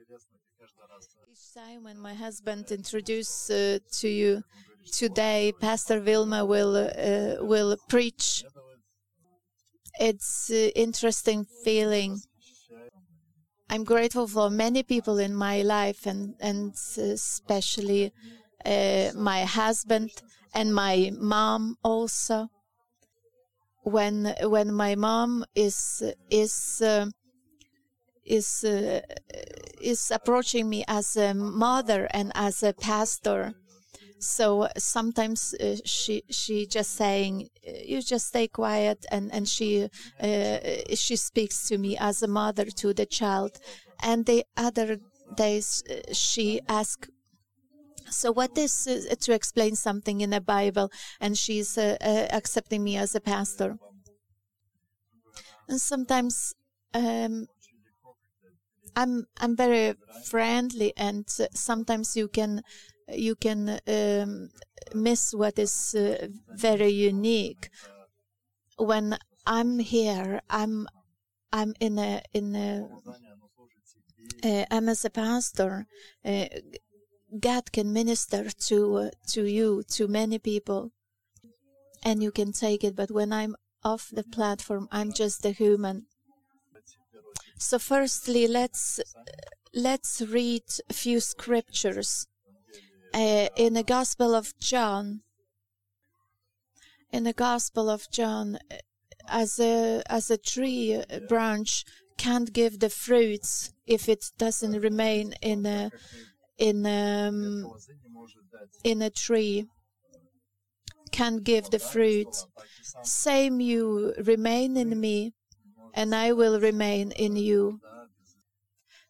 Each time when my husband introduces uh, to you today, Pastor Vilma will uh, will preach. It's uh, interesting feeling. I'm grateful for many people in my life, and and especially uh, my husband and my mom also. When when my mom is is uh, is uh, is approaching me as a mother and as a pastor. So sometimes uh, she she just saying you just stay quiet and and she uh, she speaks to me as a mother to the child, and the other days uh, she asks. So what is uh, to explain something in the Bible, and she's uh, accepting me as a pastor. And sometimes um, I'm I'm very friendly, and sometimes you can you can um, miss what is uh, very unique. When I'm here, I'm I'm in a in a uh, I'm as a pastor. Uh, God can minister to uh, to you to many people, and you can take it. But when I'm off the platform, I'm just a human. So, firstly, let's let's read a few scriptures uh, in the Gospel of John. In the Gospel of John, as a as a tree branch can't give the fruits if it doesn't remain in a in um, in a tree can give the fruit same you remain in me and I will remain in you.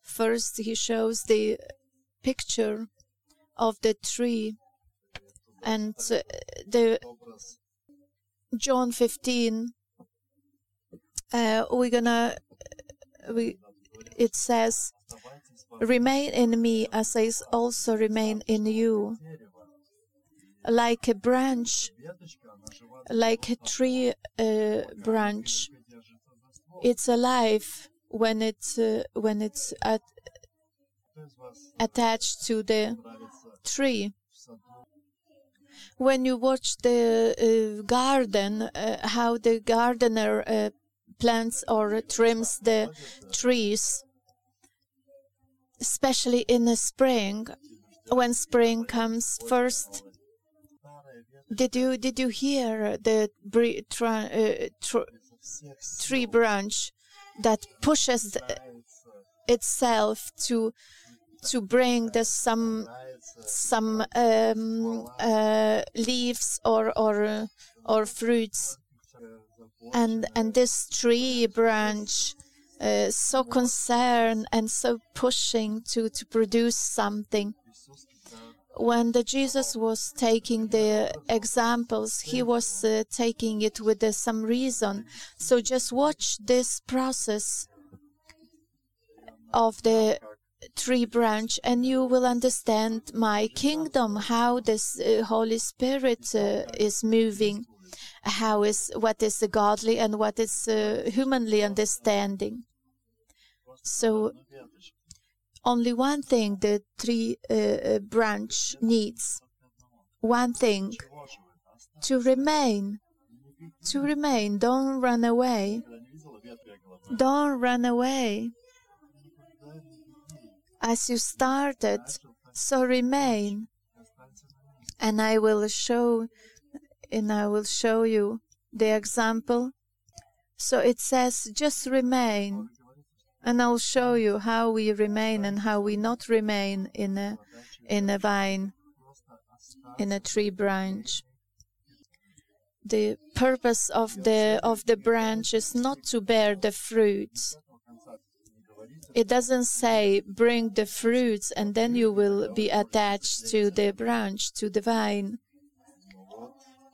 First, he shows the picture of the tree and uh, the John 15. Uh, we're gonna we it says remain in me as I also remain in you like a branch like a tree uh, branch it's alive when it's uh, when it's at, attached to the tree. When you watch the uh, garden, uh, how the gardener uh, plants or trims the trees, especially in the spring, when spring comes first. Did you did you hear the uh, tree branch that pushes itself to to bring the some some um, uh, leaves or or or fruits. And and this tree branch uh, so concerned and so pushing to to produce something when the Jesus was taking the examples, he was uh, taking it with uh, some reason. So just watch this process of the tree branch and you will understand my kingdom how this uh, holy spirit uh, is moving how is what is godly and what is uh, humanly understanding so only one thing the tree uh, uh, branch needs. One thing to remain. To remain. Don't run away. Don't run away. As you started, so remain. And I will show and I will show you the example. So it says just remain and I'll show you how we remain and how we not remain in a in a vine, in a tree branch. The purpose of the of the branch is not to bear the fruits. It doesn't say bring the fruits and then you will be attached to the branch, to the vine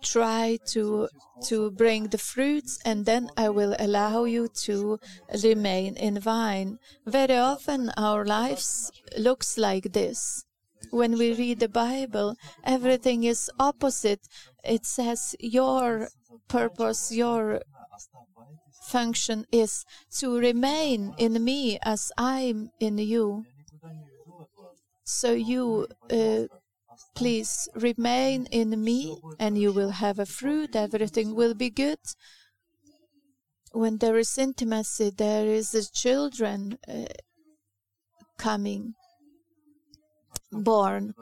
try to to bring the fruits and then I will allow you to remain in vine. Very often our lives looks like this. When we read the Bible, everything is opposite. It says your purpose, your function is to remain in me as I'm in you. So you uh, please remain in me and you will have a fruit, everything will be good. When there is intimacy, there is a children uh, coming, born.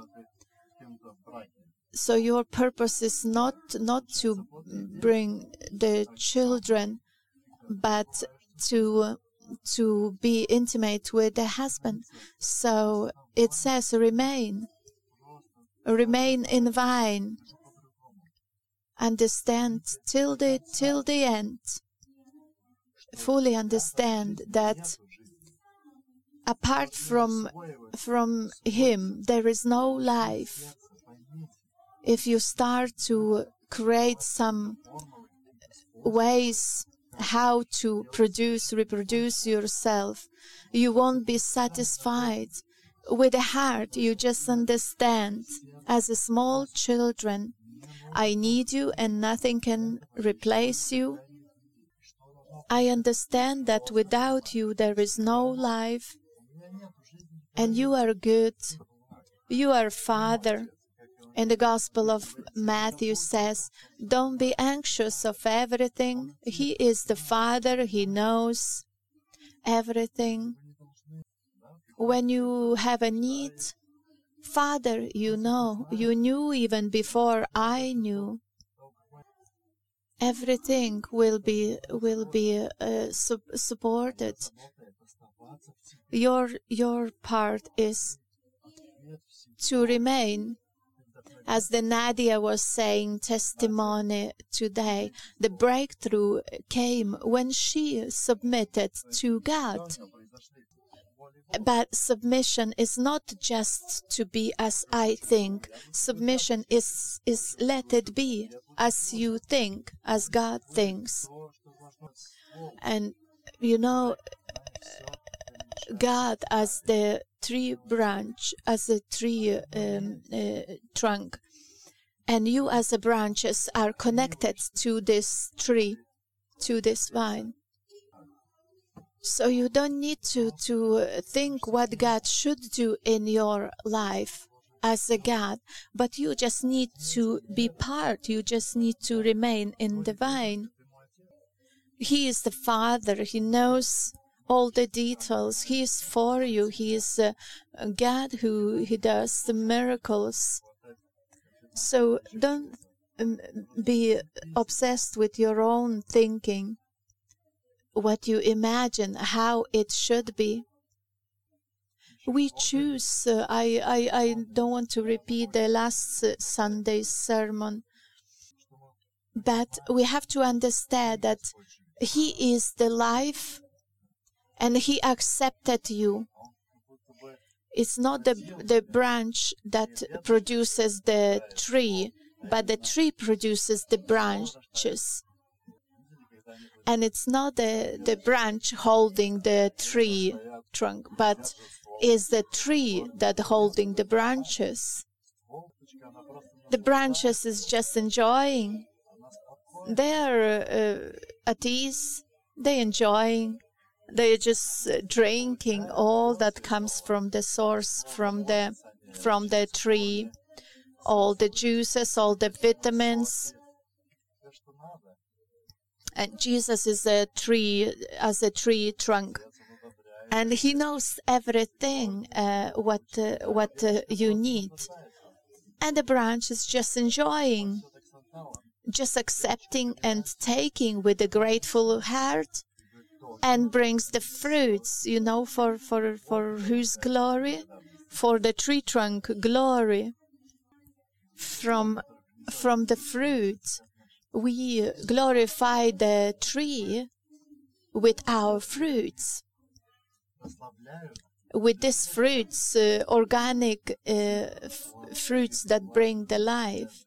So your purpose is not not to bring the children, but to to be intimate with the husband. So it says remain, remain in vine. Understand till the till the end. Fully understand that apart from from him there is no life if you start to create some ways how to produce, reproduce yourself, you won't be satisfied. With the heart, you just understand as a small children, I need you and nothing can replace you. I understand that without you there is no life and you are good. You are Father. And the Gospel of Matthew says, Don't be anxious of everything. He is the Father, He knows everything. When you have a need, Father, you know, you knew even before I knew. Everything will be will be uh, su- supported. Your your part is to remain as the Nadia was saying testimony today, the breakthrough came when she submitted to God. But submission is not just to be as I think. Submission is, is let it be as you think, as God thinks. And you know, God as the tree branch, as a tree um, uh, trunk, and you as the branches are connected to this tree, to this vine. So you don't need to, to think what God should do in your life as a God, but you just need to be part, you just need to remain in the vine. He is the Father, He knows all the details. He is for you. He is a God who He does the miracles. So don't um, be obsessed with your own thinking, what you imagine, how it should be. We choose. Uh, I, I I don't want to repeat the last uh, Sunday's sermon, but we have to understand that He is the life and he accepted you. It's not the, the branch that produces the tree, but the tree produces the branches. And it's not the, the branch holding the tree trunk, but is the tree that holding the branches. The branches is just enjoying. They are uh, at ease. They enjoying they're just uh, drinking all that comes from the source from the from the tree all the juices all the vitamins and jesus is a tree as a tree trunk and he knows everything uh, what uh, what uh, you need and the branch is just enjoying just accepting and taking with a grateful heart and brings the fruits, you know, for, for, for whose glory? For the tree trunk glory. From, from the fruit, we glorify the tree with our fruits. With these fruits, uh, organic uh, f- fruits that bring the life.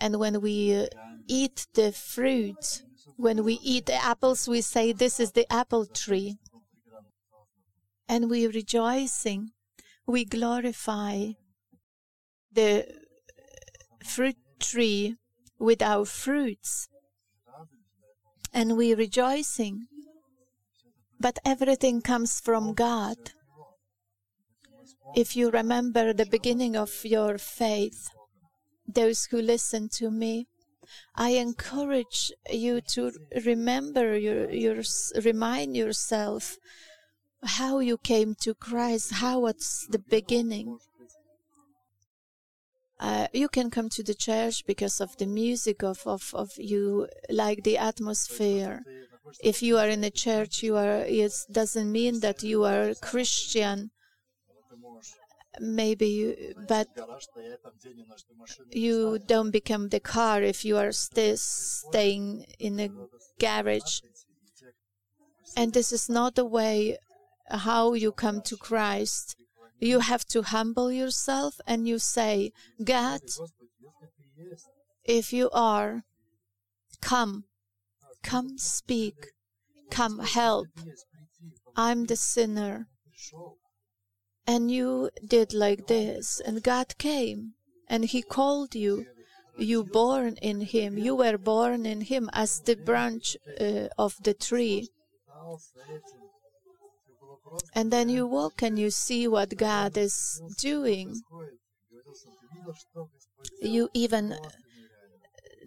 And when we uh, eat the fruit, when we eat the apples, we say, This is the apple tree. And we rejoicing, we glorify the fruit tree with our fruits. And we rejoicing. But everything comes from God. if you remember the beginning of your faith, those who listen to me, I encourage you to remember your, your remind yourself how you came to Christ, how it's the beginning. Uh, you can come to the church because of the music of, of, of you like the atmosphere. If you are in a church you are it doesn't mean that you are christian. Maybe you, but you don't become the car if you are still staying in a garage. And this is not the way how you come to christ you have to humble yourself and you say, God, if you are, come, come speak, come help. I'm the sinner. And you did like this, and God came and He called you. You born in Him. You were born in Him as the branch uh, of the tree. And then you walk and you see what God is doing. You even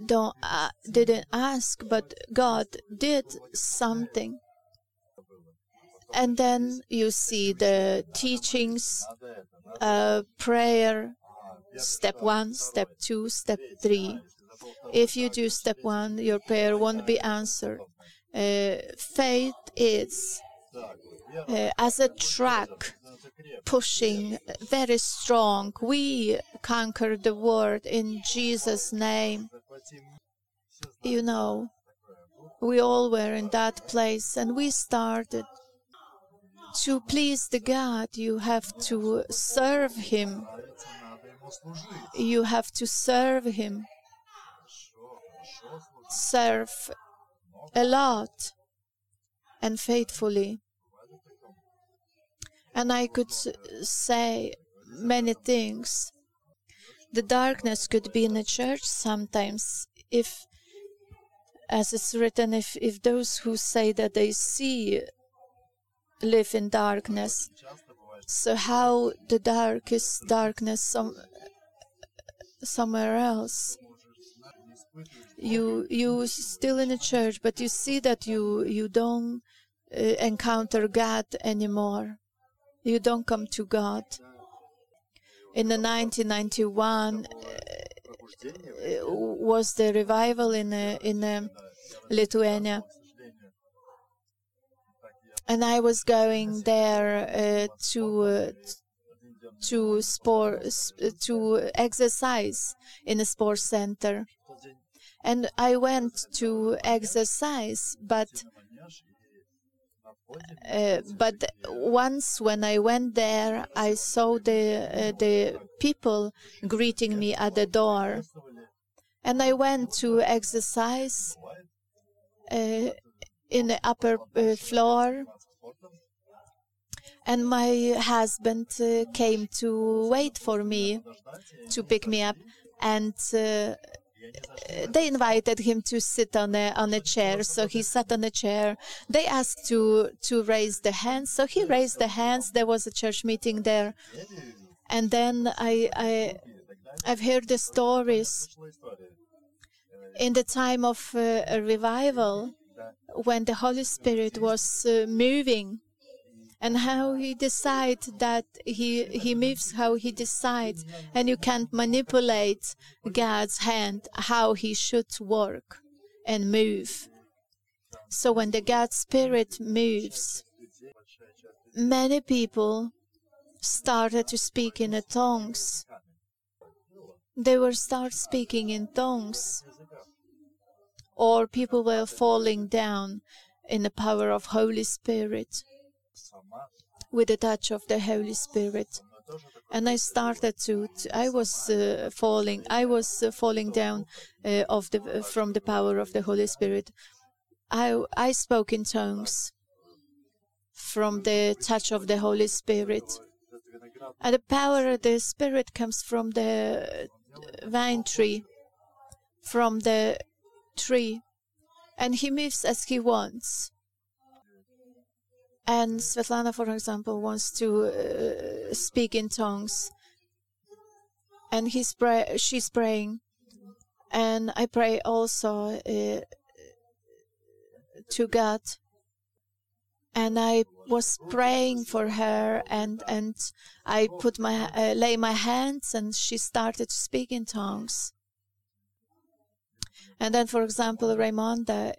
don't uh, didn't ask, but God did something. And then you see the teachings, uh, prayer, step one, step two, step three. If you do step one, your prayer won't be answered. Uh, faith is uh, as a truck pushing very strong. We conquer the world in Jesus' name. You know, we all were in that place and we started. To please the God, you have to serve Him. You have to serve Him. Serve a lot and faithfully. And I could say many things. The darkness could be in the church sometimes if, as it's written, if, if those who say that they see live in darkness. So how the dark is darkness some, somewhere else? You you still in the church, but you see that you you don't uh, encounter God anymore you don't come to God. In the 1991 uh, was the revival in uh, in uh, Lithuania, and I was going there uh, to uh, to sport to exercise in a sports center, and I went to exercise, but uh, but once when I went there, I saw the uh, the people greeting me at the door, and I went to exercise uh, in the upper uh, floor. And my husband uh, came to wait for me to pick me up, and they invited him to sit on a on a chair so he sat on a chair. They asked to to raise the hands so he raised the hands. There was a church meeting there. And then i i i've heard the stories. In the time of uh, a revival when the holy spirit was uh, moving and how he decides that he he moves how he decides and you can't manipulate god's hand how he should work and move. So when the god spirit moves many people started to speak in tongues. They will start speaking in tongues or people were falling down in the power of holy spirit with the touch of the Holy Spirit. And I started to, to I was uh, falling, I was uh, falling down uh, of the, uh, from the power of the Holy Spirit. I, I spoke in tongues from the touch of the Holy Spirit. And the power of the Spirit comes from the vine tree, from the tree, and He moves as He wants. And Svetlana, for example, wants to uh, speak in tongues. And he's pray- she's praying. And I pray also uh, to God. And I was praying for her, and and I put my uh, lay my hands, and she started to speak in tongues. And then, for example, Raimonda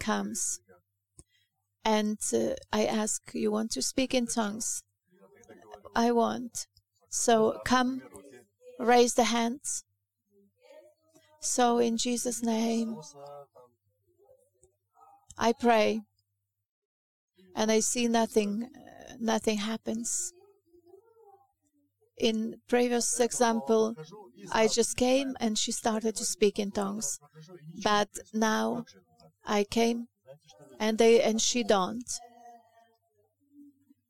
comes, and uh, I ask, "You want to speak in tongues?" I want. So come, raise the hands. So in Jesus' name, I pray, and I see nothing. Uh, nothing happens. In previous example, I just came and she started to speak in tongues. But now I came and they and she don't.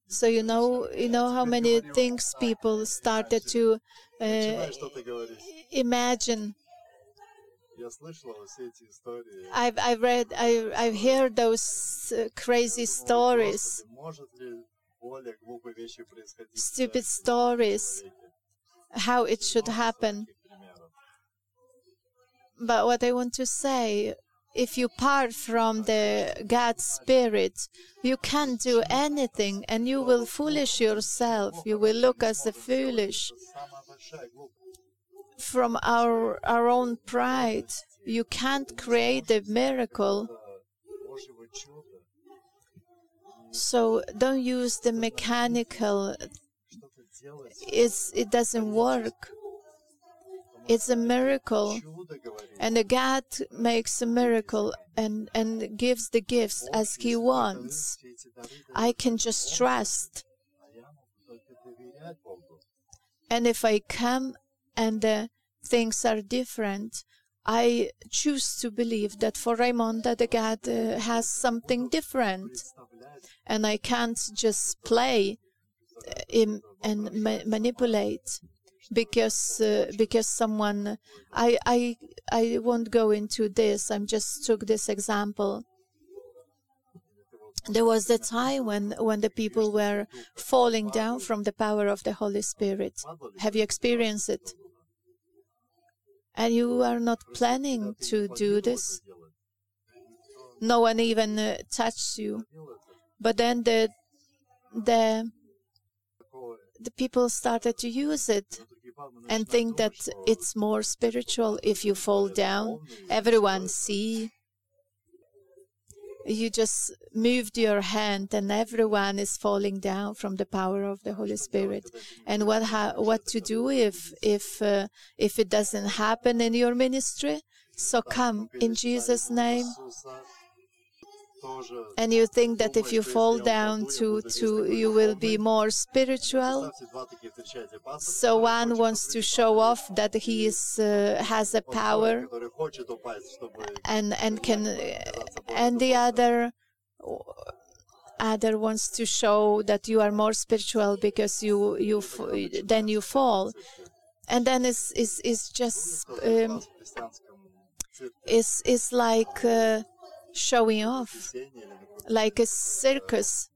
So you know, you know how many things people started to uh, imagine. I've I've read I I've heard those uh, crazy stories, stupid stories, how it should happen. But what I want to say, if you part from the God Spirit, you can't do anything and you will foolish yourself. You will look as a foolish. From our, our own pride, you can't create a miracle. So don't use the mechanical. It's, it doesn't work. It's a miracle. And the God makes a miracle and, and gives the gifts as He wants. I can just trust. And if I come and things are different, I choose to believe that for Raimonda, the God uh, has something different. And I can't just play uh, and ma manipulate because uh, because someone I I I won't go into this. I'm just took this example. There was the time when when the people were falling down from the power of the Holy Spirit. Have you experienced it? And you are not planning to do this. No one even uh, touched you. But then the the the people started to use it and think that it's more spiritual if you fall down. Everyone see. You just moved your hand and everyone is falling down from the power of the holy spirit. And what ha- what to do if if uh, if it doesn't happen in your ministry? So come in jesus name and you think that if you fall down to, to you will be more spiritual? So one wants to show off that he is uh, has a power and and can and the other other wants to show that you are more spiritual because you you then you fall. And then it's it's, it's just um, it's like uh, showing off, like a circus.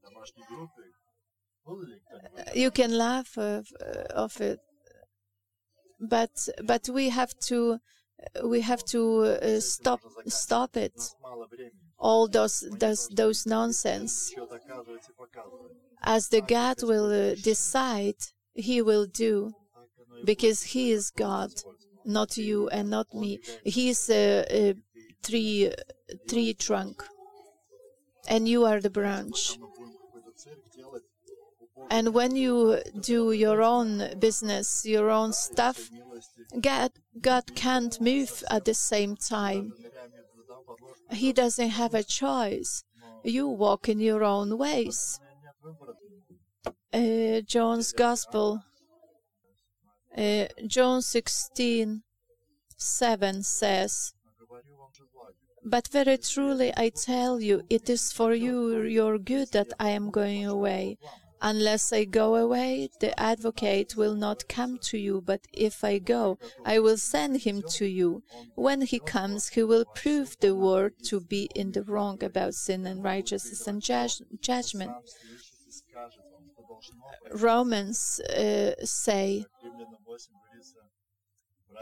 You can laugh of, of it, but but we have to we have to uh, stop stop it. All those those those nonsense. As the God will uh, decide, He will do, because He is God, not you and not me. He is a, a tree trunk and you are the branch. And when you do your own business your own stuff god god can't move at the same time. He doesn't have a choice. You walk in your own ways. Uh, john's gospel uh, john 16 7 says but very truly I tell you, it is for you your good that I am going away. Unless I go away, the advocate will not come to you, but if I go, I will send him to you. When he comes, he will prove the world to be in the wrong about sin and righteousness and judge- judgment. Romans uh, say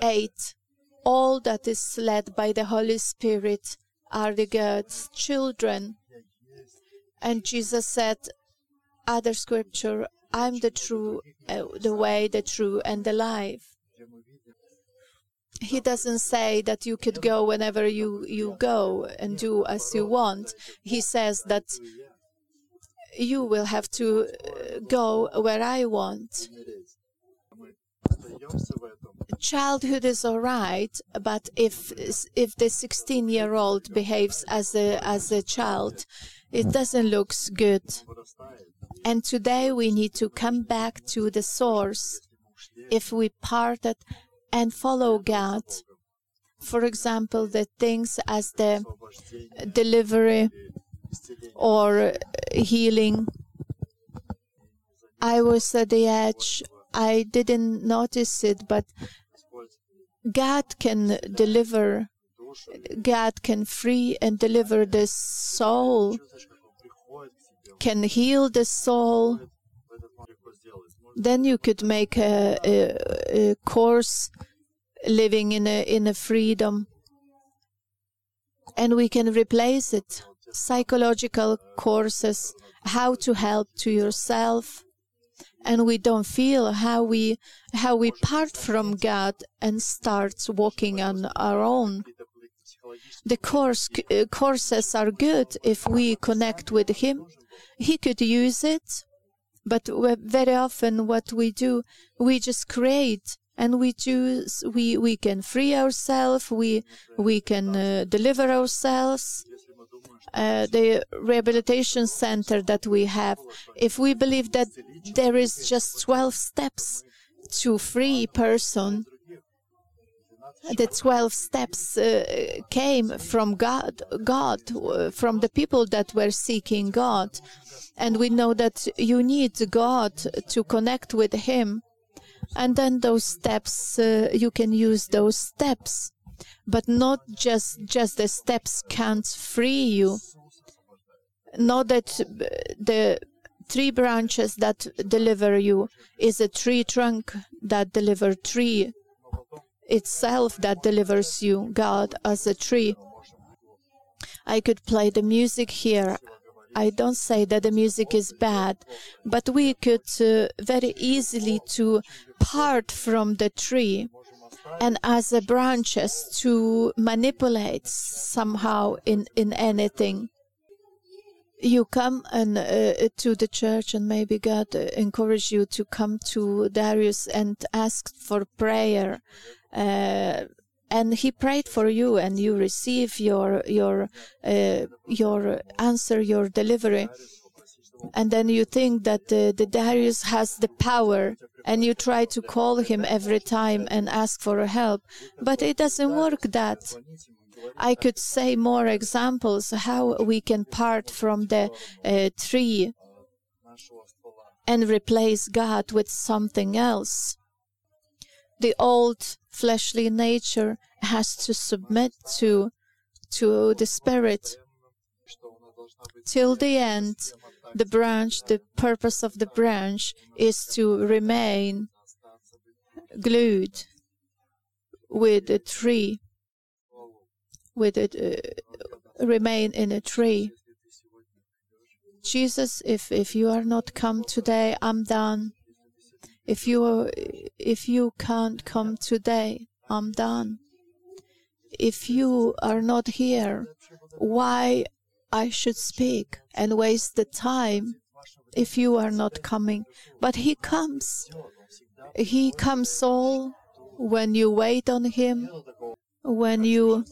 8 All that is led by the Holy Spirit are the God's children. And Jesus said, other scripture, I'm the true, uh, the way, the true, and the life. He doesn't say that you could go whenever you, you go and do as you want. He says that you will have to uh, go where I want. Childhood is all right, but if if the 16 year old behaves as a as a child, it hmm. doesn't look good. And today we need to come back to the source. If we parted and follow God, for example, the things as the delivery or healing. I was at the edge. I didn't notice it, but God can deliver. God can free and deliver the soul, can heal the soul. Then you could make a, a, a course living in a in a freedom, and we can replace it psychological courses, how to help to yourself, and we don't feel how we how we part from God and start walking on our own. The course uh, courses are good if we connect with Him. He could use it, but very often what we do, we just create and we choose. We we can free ourselves. We we can uh, deliver ourselves uh, the rehabilitation center that we have, if we believe that there is just 12 steps to free person, the 12 steps uh, came from God, God, uh, from the people that were seeking God. And we know that you need God to connect with Him. And then those steps, uh, you can use those steps but not just just the steps can't free you. Not that the tree branches that deliver you is a tree trunk that deliver tree itself that delivers you god as a tree. I could play the music here. I don't say that the music is bad but we could uh, very easily to part from the tree and as a branches to manipulate somehow in, in anything. You come and uh, to the church, and maybe God encourage you to come to Darius and ask for prayer. Uh, and he prayed for you, and you receive your your uh, your answer, your delivery and then you think that the, the Darius has the power and you try to call him every time and ask for help but it doesn't work that. I could say more examples how we can part from the uh, tree and replace god with something else. The old fleshly nature has to submit to to the spirit. Till the end the branch, the purpose of the branch is to remain glued with a tree, with it, uh, remain in a tree. Jesus, if, if you are not come today, I'm done. If you if you can't come today, I'm done. If you are not here, why I should speak and waste the time if you are not coming. But He comes. He comes all when you wait on Him, when you.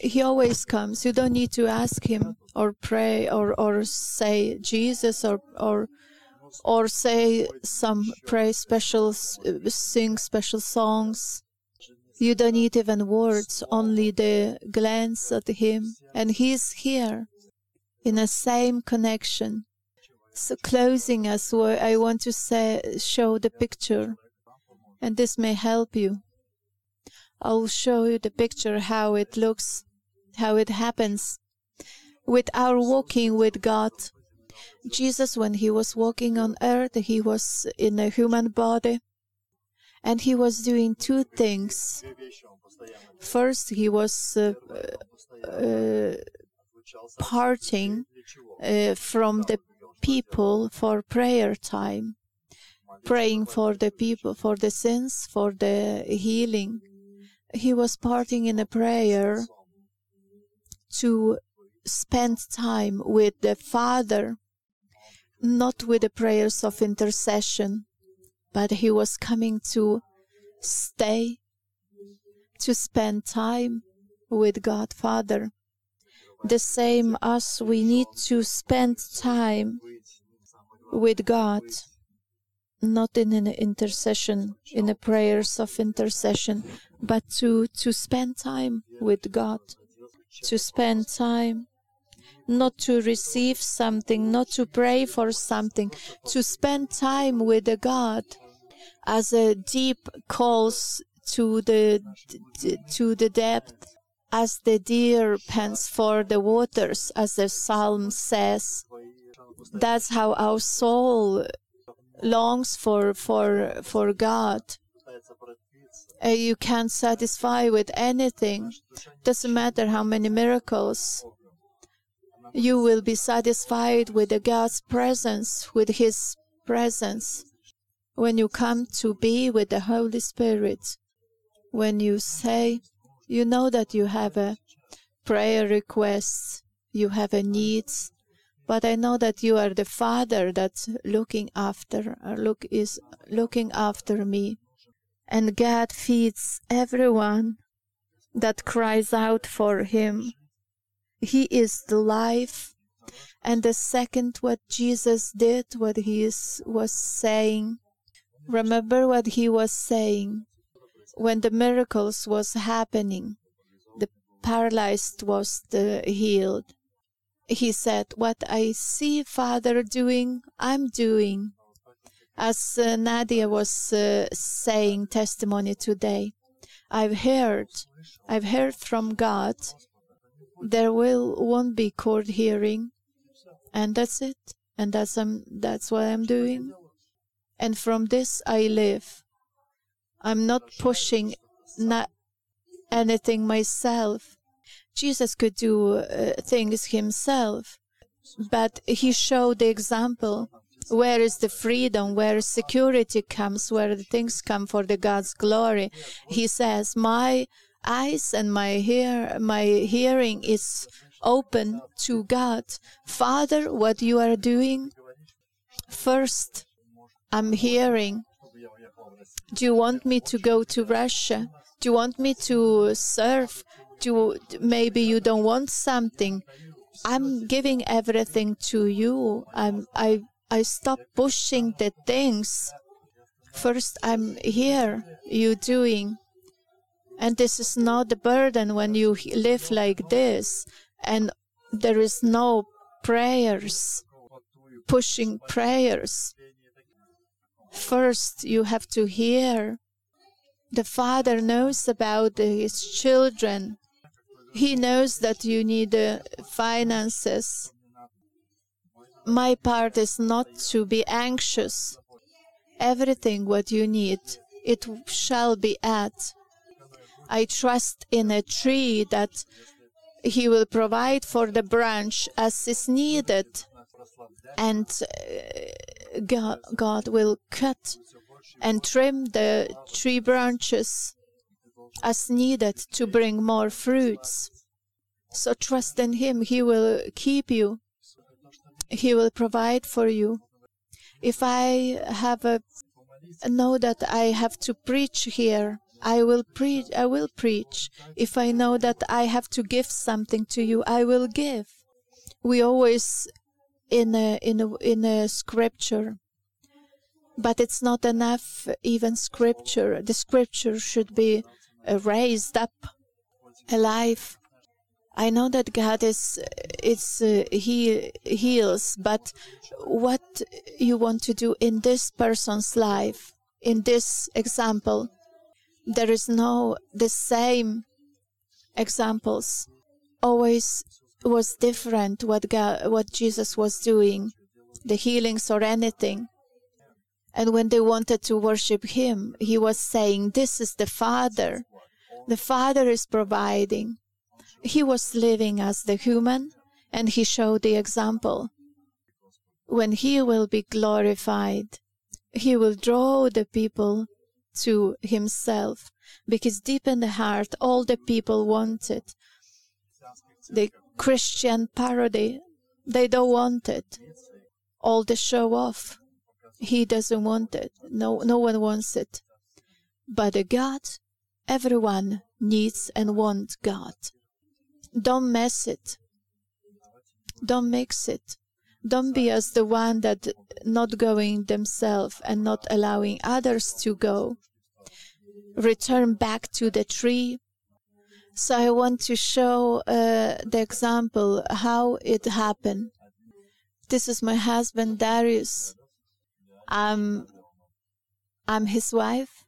He always comes. You don't need to ask Him or pray or, or say Jesus or, or or say some pray special sing special songs you don't need even words, only the glance at Him, and He's here in the same connection. So closing us, I want to say, show the picture, and this may help you. I'll show you the picture how it looks, how it happens with our walking with God. Jesus, when he was walking on earth, he was in a human body and he was doing two things. First, he was uh, uh, parting uh, from the people for prayer time, praying for the people, for the sins, for the healing. He was parting in a prayer to spend time with the Father, not with the prayers of intercession, but he was coming to stay, to spend time with God Father. The same as we need to spend time with God, not in an intercession, in the prayers of intercession, but to, to spend time with God, to spend time not to receive something, not to pray for something, to spend time with the God as a deep calls to the to the depth as the deer pants for the waters as the psalm says. That's how our soul longs for for for god. Uh, you can't satisfy with anything. Doesn't matter how many miracles. You will be satisfied with the God's presence, with His presence. When you come to be with the Holy Spirit, when you say, you know that you have a prayer request, you have a needs, but I know that you are the Father that's looking after, uh, look is looking after me, and God feeds everyone that cries out for Him. He is the life. And the second, what Jesus did, what he is, was saying. Remember what he was saying when the miracles was happening. The paralyzed was the healed. He said, "What I see Father doing, I'm doing." As uh, Nadia was uh, saying testimony today, I've heard, I've heard from God there will won't be court hearing and that's it and that's um, that's what i'm doing and from this i live. I'm not pushing not anything myself. Jesus could do uh, things himself but he showed the example. Where is the freedom? Where security comes? Where the things come for the god's glory? He says my eyes and my hear my hearing is open to God. Father, what you are doing? First, I'm hearing. Do you want me to go to Russia? Do you want me to serve? Do maybe you don't want something? I'm giving everything to you. I'm I I stop pushing the things. First, I'm here. You doing and this is not the burden when you live like this and there is no prayers, pushing prayers. First, you have to hear. The Father knows about His children. He knows that you need uh, finances. My part is not to be anxious. Everything what you need, it shall be at I trust in a tree that He will provide for the branch as is needed, and uh, God, God will cut and trim the tree branches as needed to bring more fruits. So trust in Him, He will keep you, He will provide for you. If I have a know that I have to preach here, I will preach I will preach. If I know that I have to give something to you, I will give. We always in a in a in a scripture. But it's not enough even scripture. The scripture should be raised up alive. I know that God is it's uh, he heals, but what you want to do in this person's life, in this example, there is no the same examples. Always was different what God, what Jesus was doing, the healings or anything. And when they wanted to worship Him, He was saying, "This is the Father. The Father is providing." He was living as the human, and He showed the example. When He will be glorified, He will draw the people to Himself, because deep in the heart, all the people wanted the Christian parody. They don't want it. All the show off. He doesn't want it. No, no one wants it. But the God, everyone needs and wants God. Don't mess it. Don't mix it. Don't be as the one that not going themselves and not allowing others to go. Return back to the tree. So I want to show uh, the example how it happened. This is my husband Darius. I'm I'm his wife.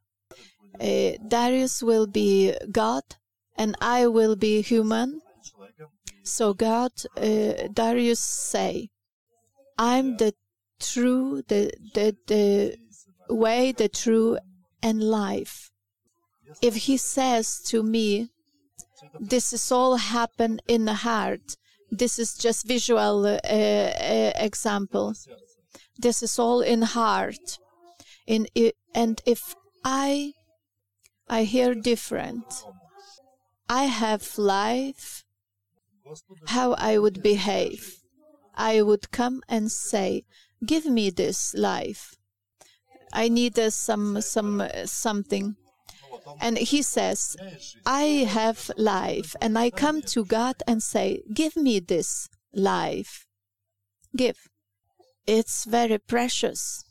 Uh, Darius will be God, and I will be human. So God, uh, Darius say, I'm the true, the, the, the way, the true, and life. If he says to me, this is all happen in the heart, this is just visual uh, uh, example. This is all in heart. In and if I I hear different, I have life. How I would behave. I would come and say, "Give me this life. I need uh, some some uh, something." And he says, "I have life, and I come to God and say, "Give me this life. Give." It's very precious.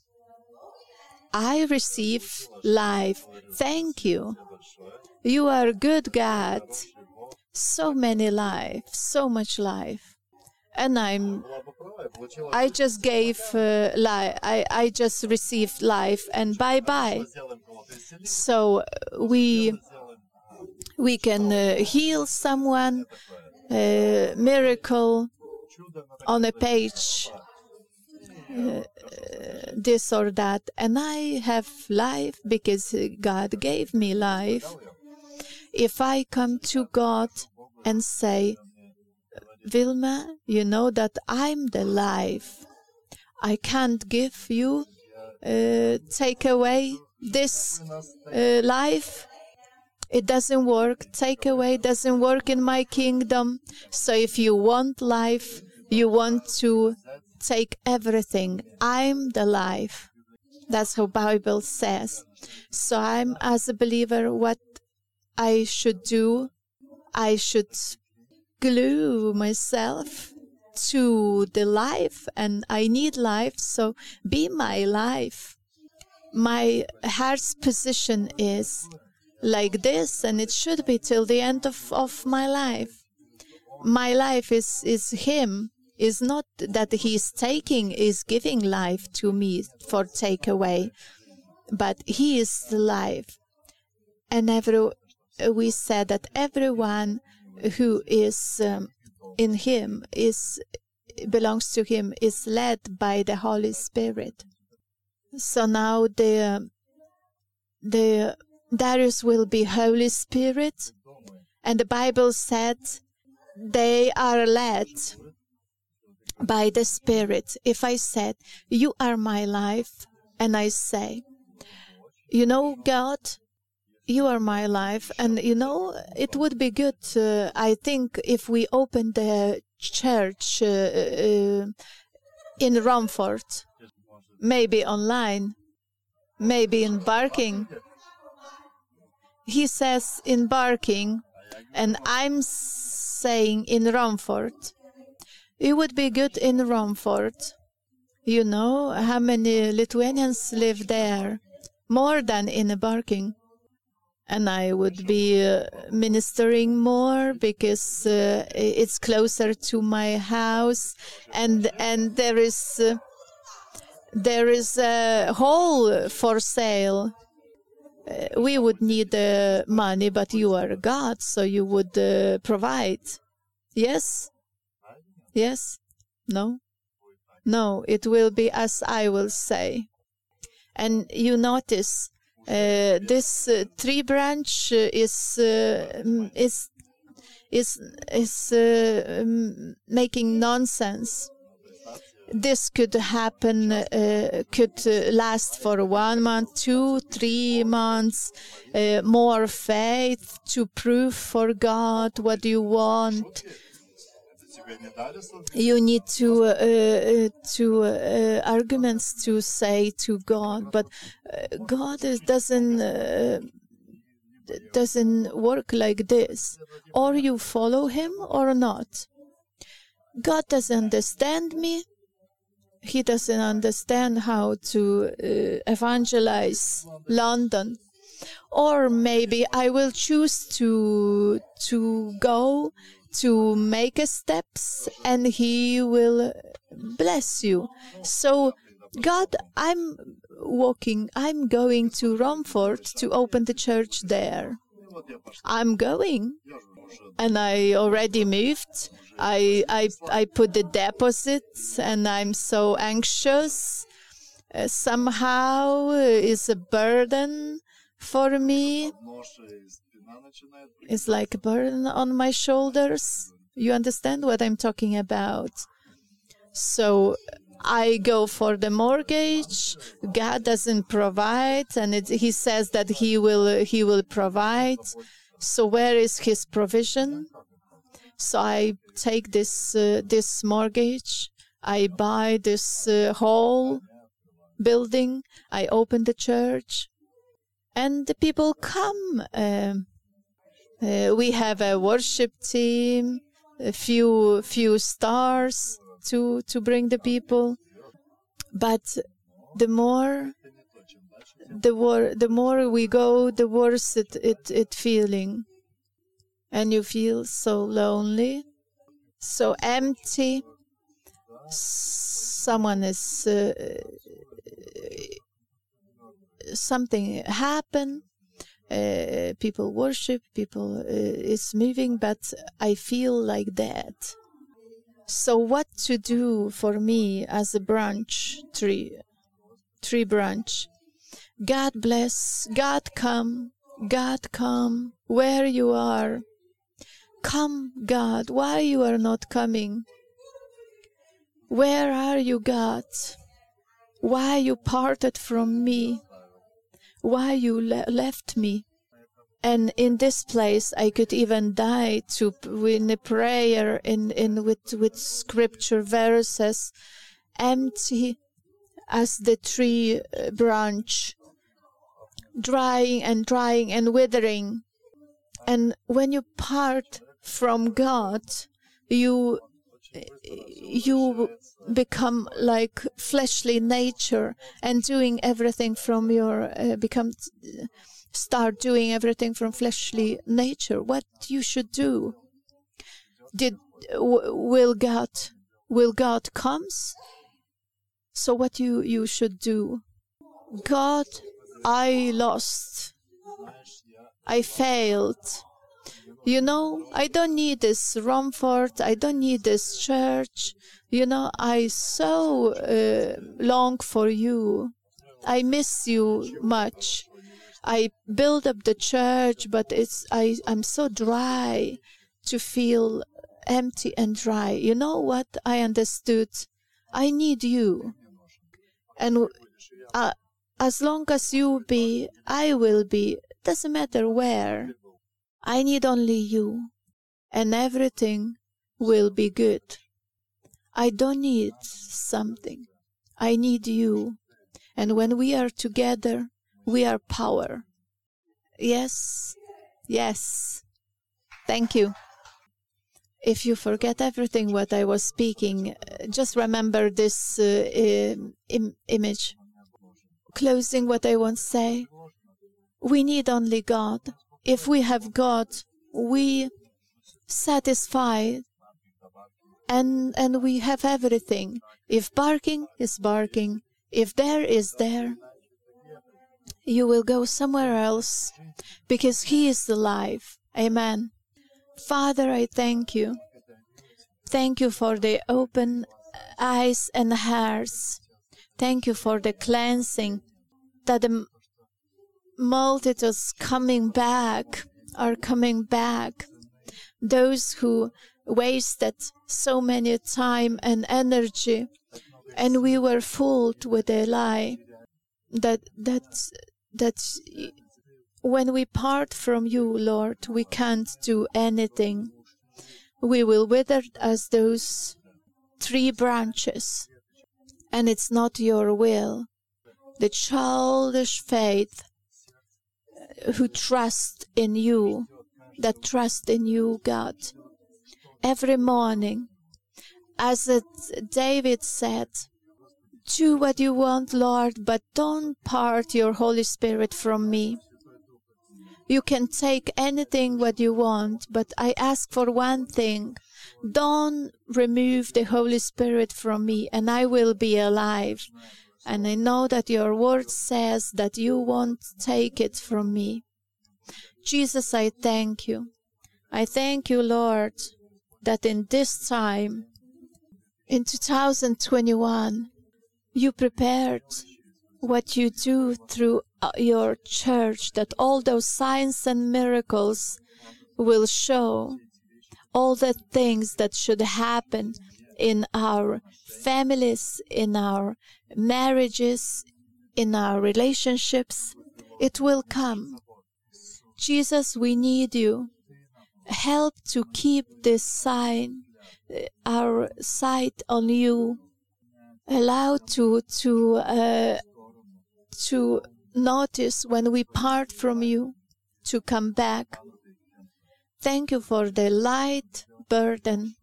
I receive life. Thank you. You are good God. So many life, so much life. And I'm I just gave uh, life. I, I just received life and bye bye. So we we can uh, heal someone, uh, miracle on a page uh, this or that, and I have life because God gave me life. If I come to God and say, Vilma, you know that I'm the life. I can't give you, uh, take away this uh, life. It doesn't work. Take away doesn't work in my kingdom. So if you want life, you want to take everything. I'm the life. That's how Bible says. So I'm as a believer what I should do. I should glue myself to the life and I need life. So be my life. My heart's position is like this and it should be till the end of, of my life. My life is, is him is not that he is taking, is giving life to me for takeaway, but he is the life. And every, we said that everyone who is um, in him is belongs to him is led by the Holy Spirit. So now the the Darius will be Holy Spirit, and the Bible said they are led by the Spirit. If I said, You are my life, and I say, You know, God, you are my life, and you know, it would be good, uh, I think, if we open the church uh, uh, in Romford, maybe online, maybe in Barking. He says in Barking, and I'm saying in Romford it would be good in Romford. You know how many Lithuanians live there? More than in Barking. and I would be uh, ministering more because uh, it's closer to my house, and and there is uh, there is a hall for sale. Uh, we would need uh, money, but you are God, so you would uh, provide. Yes, yes, no, no. It will be as I will say, and you notice uh, this uh, tree branch is is is is making nonsense. This could happen, could last for one month, two, three months. more faith to prove for God what you want you need to uh, uh, to uh, arguments to say to God, but uh, God is, doesn't uh, doesn't work like this. Or you follow Him or not. God doesn't understand me. He doesn't understand how to uh, evangelize London or maybe I will choose to to go to make steps and he will bless you. So God, I'm walking, I'm going to Romford to open the church there. I'm going. And I already moved. I, I, I put the deposits and I'm so anxious. Uh, somehow is a burden for me. It's like a burden on my shoulders. You understand what I'm talking about? So I go for the mortgage. God doesn't provide, and it, He says that He will He will provide. So where is His provision? So I take this uh, this mortgage. I buy this uh, whole building. I open the church, and the people come. Um, uh, we have a worship team, a few few stars to to bring the people, but the more the the more we go, the worse it it it feeling, and you feel so lonely, so empty. Someone is uh, something happened uh, people worship, people uh, is moving, but I feel like that. So what to do for me as a branch tree, tree branch? God bless, God come, God come, where you are. Come, God, why you are not coming? Where are you, God? Why you parted from me? why you le- left me. And in this place, I could even die to in a prayer in, in with with scripture verses, empty as the tree uh, branch, drying and drying and withering. And when you part from God, you you become like fleshly nature and doing everything from your uh, become start doing everything from fleshly nature. What you should do did will god will god comes? So what you you should do god i lost i failed you know, I don't need this Romford. I don't need this church. You know, I so uh, long for you. I miss you much. I build up the church, but it's I I'm so dry to feel empty and dry. You know what I understood? I need you, and uh, as long as you be, I will be. Doesn't matter where. I need only you, and everything will be good. I don't need something. I need you. And when we are together, we are power. Yes, yes. Thank you. If you forget everything what I was speaking, just remember this uh, Im- image. Closing what I want to say We need only God. If we have God, we satisfy and and we have everything. If barking is barking, if there is there, you will go somewhere else because He is the life. Amen. Father, I thank you. Thank you for the open eyes and hearts. Thank you for the cleansing that the multitudes coming back are coming back. Those who wasted so many time and energy and we were fooled with a lie that that that when we part from you lord we can't do anything we will wither as those tree branches and it's not your will the childish faith who trust in you that trust in you god every morning as it, David said, Do what you want, Lord, but don't part your Holy Spirit from me. You can take anything what you want, but I ask for one thing. Don't remove the Holy Spirit from me, and I will be alive. And I know that your word says that you won't take it from me. Jesus, I thank you. I thank you, Lord, that in this time in 2021, you prepared what you do through uh, your church, that all those signs and miracles will show all the things that should happen in our families, in our marriages, in our relationships. It will come. Jesus, we need you. Help to keep this sign our sight on you allow to to uh, to notice when we part from you to come back thank you for the light burden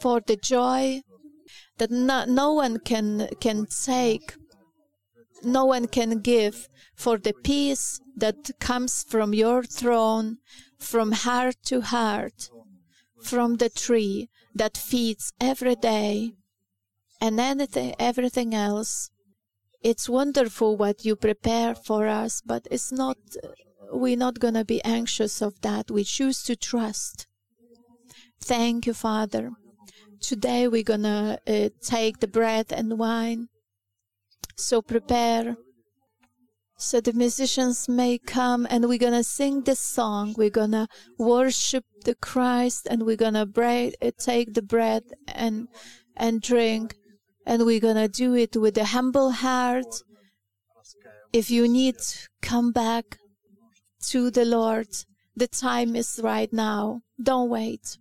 for the joy that no, no one can can take no one can give for the peace that comes from your throne from heart to heart from the tree that feeds every day and anything everything else. It's wonderful what you prepare for us but it's not we're not going to be anxious of that. We choose to trust. Thank you father today we're going to uh, take the bread and wine. So prepare so the musicians may come and we're gonna sing this song. We're gonna worship the christ and we're gonna break, uh, take the bread and and drink. And we're gonna do it with a humble heart. If you need come back to the lord. The time is right now. Don't wait